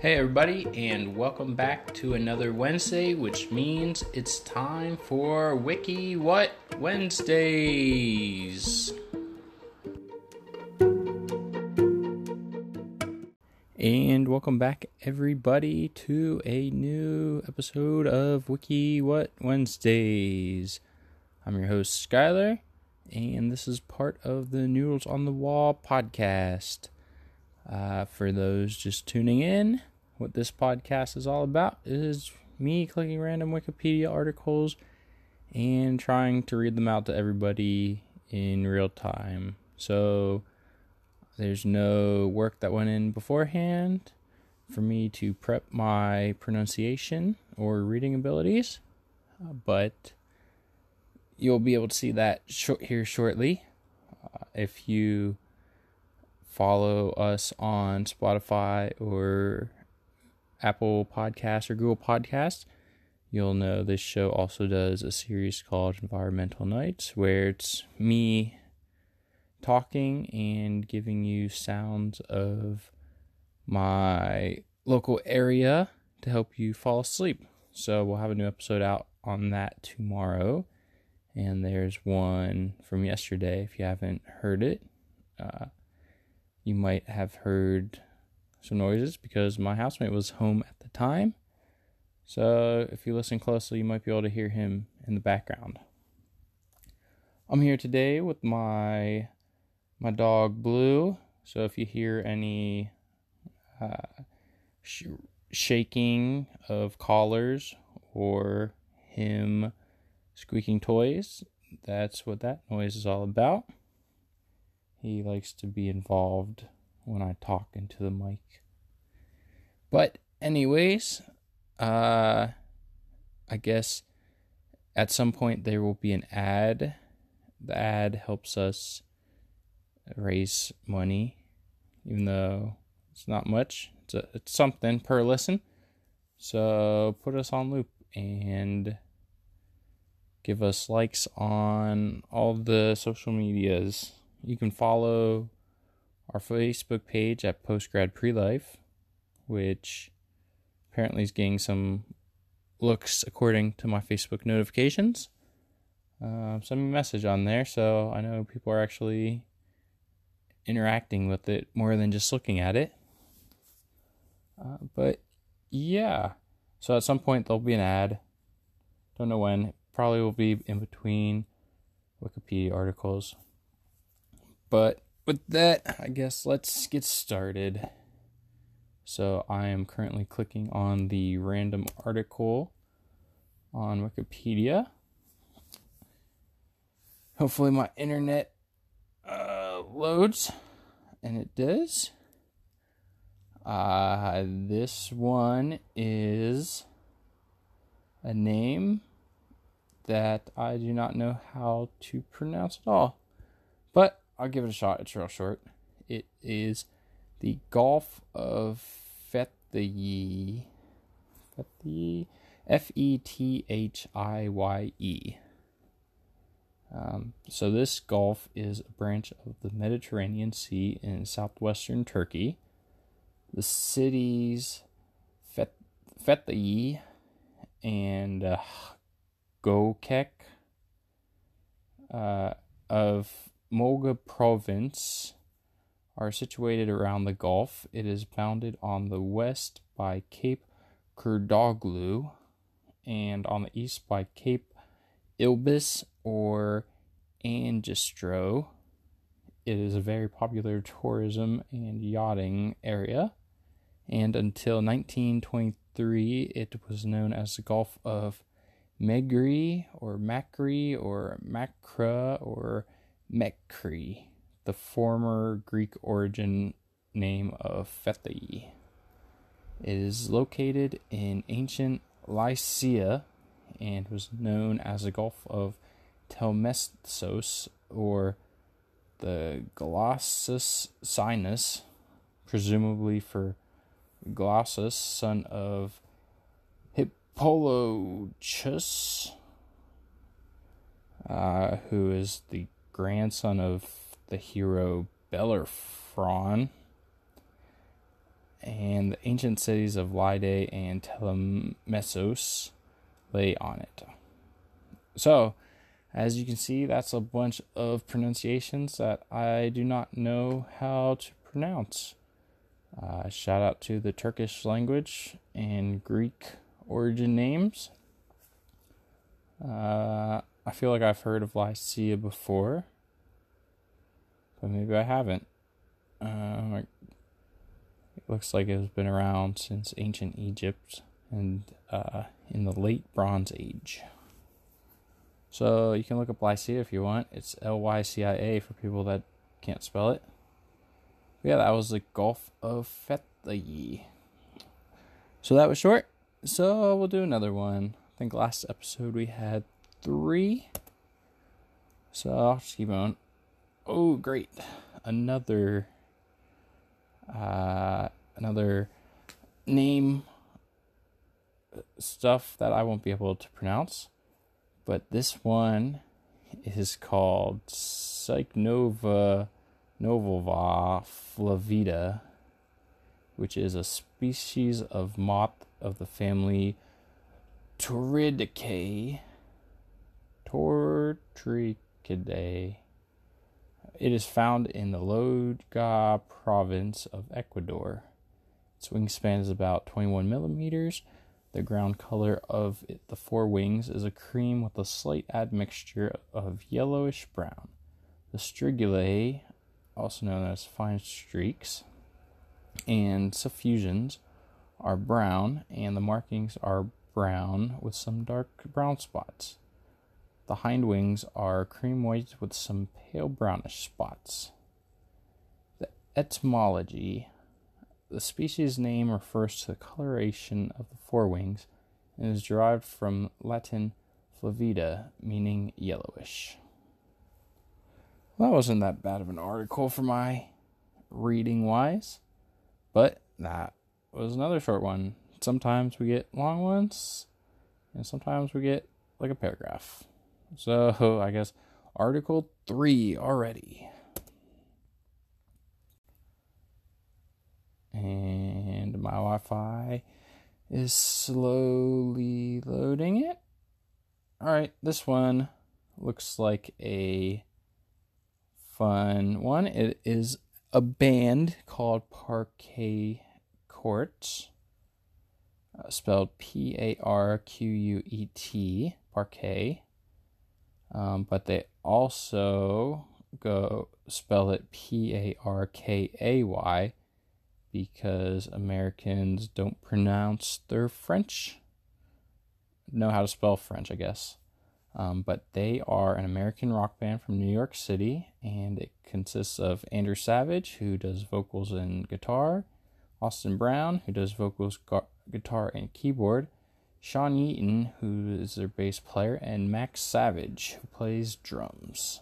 Hey, everybody, and welcome back to another Wednesday, which means it's time for Wiki What Wednesdays. And welcome back, everybody, to a new episode of Wiki What Wednesdays. I'm your host, Skylar, and this is part of the Noodles on the Wall podcast. Uh, for those just tuning in, what this podcast is all about is me clicking random Wikipedia articles and trying to read them out to everybody in real time. So there's no work that went in beforehand for me to prep my pronunciation or reading abilities, but you'll be able to see that short here shortly. Uh, if you follow us on Spotify or Apple Podcasts or Google Podcasts, you'll know this show also does a series called Environmental Nights, where it's me talking and giving you sounds of my local area to help you fall asleep. So we'll have a new episode out on that tomorrow. And there's one from yesterday. If you haven't heard it, uh, you might have heard some noises because my housemate was home at the time. So if you listen closely, you might be able to hear him in the background. I'm here today with my my dog Blue. So if you hear any uh, sh- shaking of collars or him squeaking toys, that's what that noise is all about. He likes to be involved when I talk into the mic. But anyways, uh I guess at some point there will be an ad. The ad helps us raise money even though it's not much. It's a, it's something per listen. So put us on loop and give us likes on all the social medias you can follow our Facebook page at Postgrad Prelife, which apparently is getting some looks according to my Facebook notifications. Uh, send me a message on there so I know people are actually interacting with it more than just looking at it. Uh, but yeah, so at some point there'll be an ad. Don't know when. Probably will be in between Wikipedia articles. But with that, I guess let's get started. So I am currently clicking on the random article on Wikipedia. Hopefully, my internet uh, loads, and it does. Uh, this one is a name that I do not know how to pronounce at all. But I'll give it a shot. It's real short. It is the Gulf of Fethye. Fethye? F E T H I Y E. Um, so, this Gulf is a branch of the Mediterranean Sea in southwestern Turkey. The cities Feth- Fethye and uh, Gokek uh, of Moga province are situated around the Gulf. It is bounded on the west by Cape Kurdoglu and on the east by Cape Ilbis or Angistro. It is a very popular tourism and yachting area. And until 1923, it was known as the Gulf of Megri or Macri or Macra or Mekri, the former Greek origin name of Fethye. It is located in ancient Lycia and was known as the Gulf of Telmessos or the Glossus Sinus, presumably for Glossus, son of Hippolochus, uh, who is the grandson of the hero Bellerophon. and the ancient cities of Lydie and Telemessos lay on it. So, as you can see, that's a bunch of pronunciations that I do not know how to pronounce. Uh, shout out to the Turkish language and Greek origin names. Uh, I feel like I've heard of Lycia before, but maybe I haven't. Uh, it looks like it's been around since ancient Egypt and uh, in the late Bronze Age. So you can look up Lycia if you want. It's L Y C I A for people that can't spell it. But yeah, that was the Gulf of Fethaye. So that was short. So we'll do another one. I think last episode we had three. So I'll just keep on. Oh, great! Another, uh, another name stuff that I won't be able to pronounce. But this one is called Psychnova novova flavida, which is a species of moth of the family Tortridae. Tortricidae. It is found in the Loja province of Ecuador. Its wingspan is about 21 millimeters the ground color of it, the forewings is a cream with a slight admixture of yellowish brown. The strigulae, also known as fine streaks, and suffusions are brown, and the markings are brown with some dark brown spots. The hind wings are cream white with some pale brownish spots. The etymology the species name refers to the coloration of the forewings and is derived from Latin flavida, meaning yellowish. Well, that wasn't that bad of an article for my reading wise, but that was another short one. Sometimes we get long ones, and sometimes we get like a paragraph. So I guess article three already. and my Wi Fi is slowly loading it. Alright, this one looks like a fun one. It is a band called Parquet Court, uh, spelled P A R Q U E T, Parquet. Um, but they also go spell it P A R K A Y because Americans don't pronounce their French, know how to spell French, I guess. Um, but they are an American rock band from New York City, and it consists of Andrew Savage, who does vocals and guitar, Austin Brown, who does vocals, gu- guitar, and keyboard, Sean Yeaton, who is their bass player, and Max Savage, who plays drums.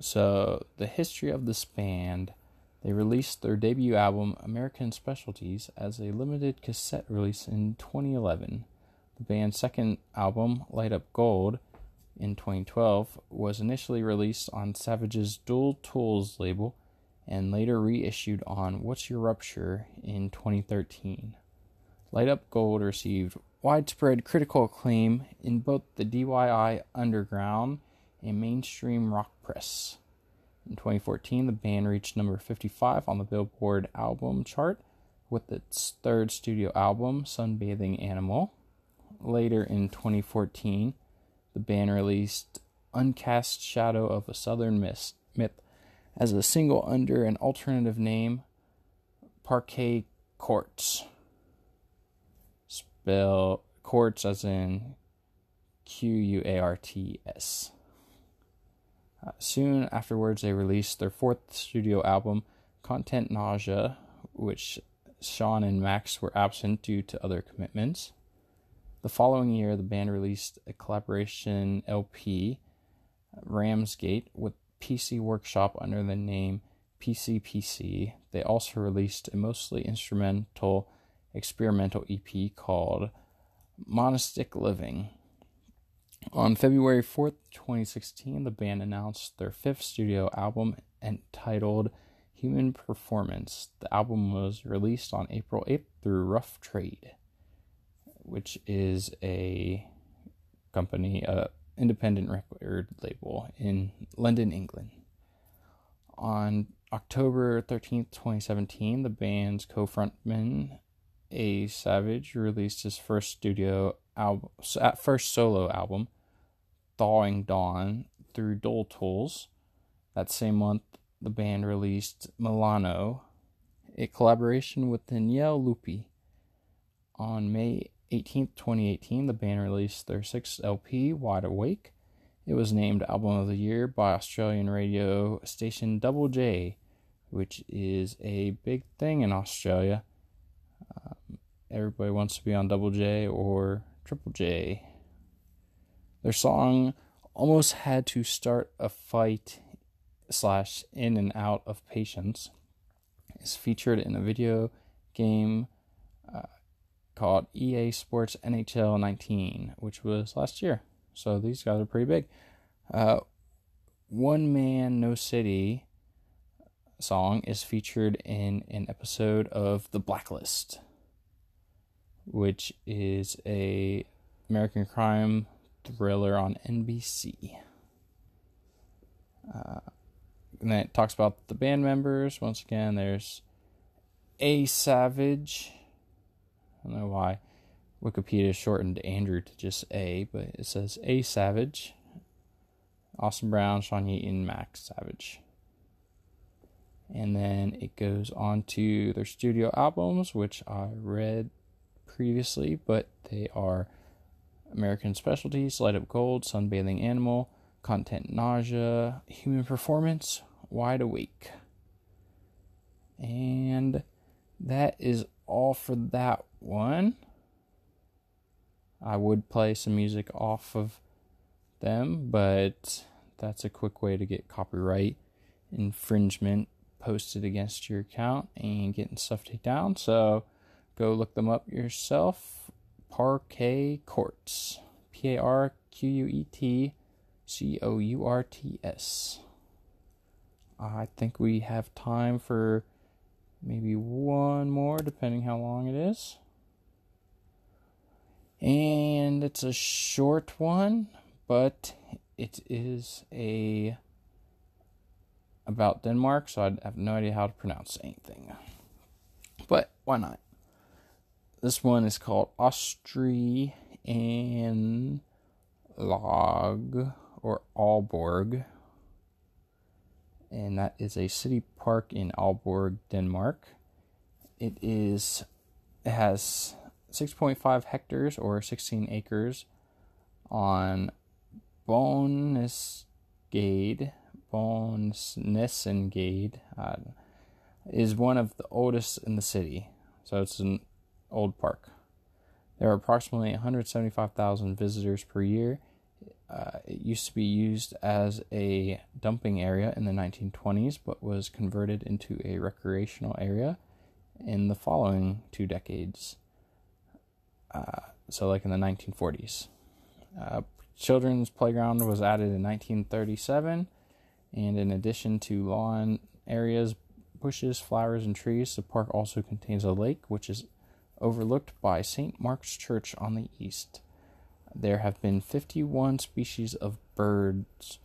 So, the history of this band they released their debut album, American Specialties, as a limited cassette release in 2011. The band's second album, Light Up Gold, in 2012, was initially released on Savage's Dull Tools label and later reissued on What's Your Rupture in 2013. Light Up Gold received widespread critical acclaim in both the DIY underground and mainstream rock press. In 2014, the band reached number 55 on the Billboard album chart with its third studio album, Sunbathing Animal. Later in 2014, the band released Uncast Shadow of a Southern Myth as a single under an alternative name, Parkay Quarts. Spell Quarts as in Q U A R T S. Uh, soon afterwards, they released their fourth studio album, Content Nausea, which Sean and Max were absent due to other commitments. The following year, the band released a collaboration LP, Ramsgate, with PC Worship under the name PCPC. They also released a mostly instrumental experimental EP called Monastic Living. On February 4th, 2016, the band announced their fifth studio album entitled Human Performance. The album was released on April 8th through Rough Trade, which is a company, a independent record label in London, England. On October 13th, 2017, the band's co frontman, A Savage, released his first studio album, first solo album, Thawing Dawn, through Dull Tools. That same month, the band released Milano, a collaboration with Daniele Luppi. On May 18, 2018, the band released their sixth LP, Wide Awake. It was named Album of the Year by Australian radio station Double J, which is a big thing in Australia. Um, everybody wants to be on Double J or Triple J. Their song almost had to start a fight slash in and out of patience is featured in a video game uh, called EA Sports NHL 19, which was last year. So these guys are pretty big. Uh, One Man No City song is featured in an episode of The Blacklist, which is a American crime thriller on NBC. Uh, and then it talks about the band members. Once again, there's A Savage. I don't know why Wikipedia shortened Andrew to just A, but it says A Savage, Austin Brown, Sean Yeaton, Max Savage. And then it goes on to their studio albums, which I read previously, but they are American Specialties, Light Up Gold, Sunbathing Animal, Content Nausea, Human Performance, Wide Awake. And that is all for that one. I would play some music off of them, but that's a quick way to get copyright infringement posted against your account and getting stuff taken down. So go look them up yourself. Parquet Courts. P A R Q U E T C O U R T S. I think we have time for maybe one more, depending how long it is. And it's a short one, but it is a about Denmark, so I have no idea how to pronounce anything. But why not? This one is called Austri and Log or Aalborg. And that is a city park in Aalborg, Denmark. It is it has 6.5 hectares or 16 acres on Bonesgade, Bonesnessengade, uh, is one of the oldest in the city. So it's an old park. There are approximately 175,000 visitors per year. Uh, it used to be used as a dumping area in the 1920s, but was converted into a recreational area in the following two decades. Uh, so, like in the 1940s. Uh, children's playground was added in 1937, and in addition to lawn areas, bushes, flowers, and trees, the park also contains a lake, which is overlooked by St. Mark's Church on the east. There have been 51 species of birds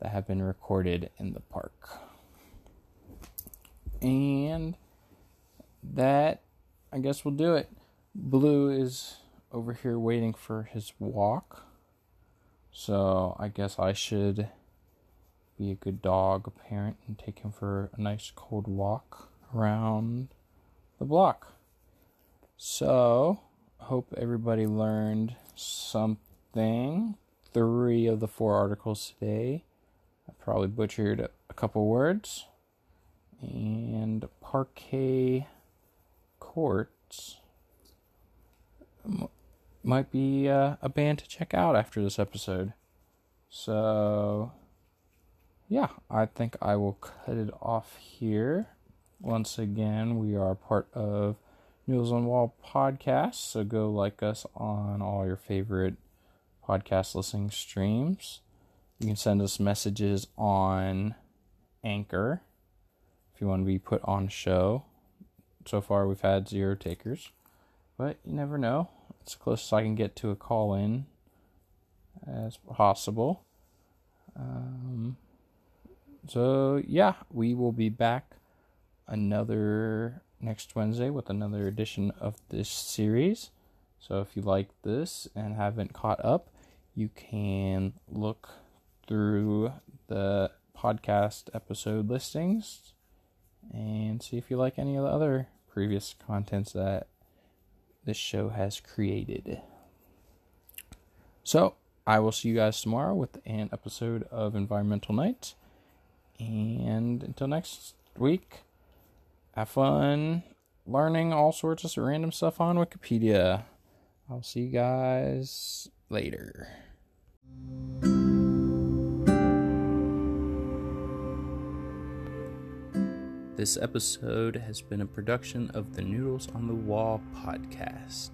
that have been recorded in the park. And that, I guess, will do it. Blue is over here waiting for his walk. So I guess I should be a good dog parent and take him for a nice cold walk around the block. So, hope everybody learned something. Three of the four articles today. I probably butchered a couple words. And parquet courts might be uh, a band to check out after this episode. So, yeah, I think I will cut it off here. Once again, we are part of Noodles on Wall podcast. So go like us on all your favorite podcast listening streams. You can send us messages on Anchor, if you want to be put on show. So far, we've had zero takers, but you never know. It's close as I can get to a call in as possible. Um, so, yeah, we will be back another next Wednesday with another edition of this series. So, if you like this and haven't caught up, you can look through the podcast episode listings and see if you like any of the other previous contents that this show has created. So, I will see you guys tomorrow with an episode of Environmental Night. And until next week, have fun learning all sorts of random stuff on Wikipedia. I'll see you guys later. This episode has been a production of the Noodles on the Wall podcast.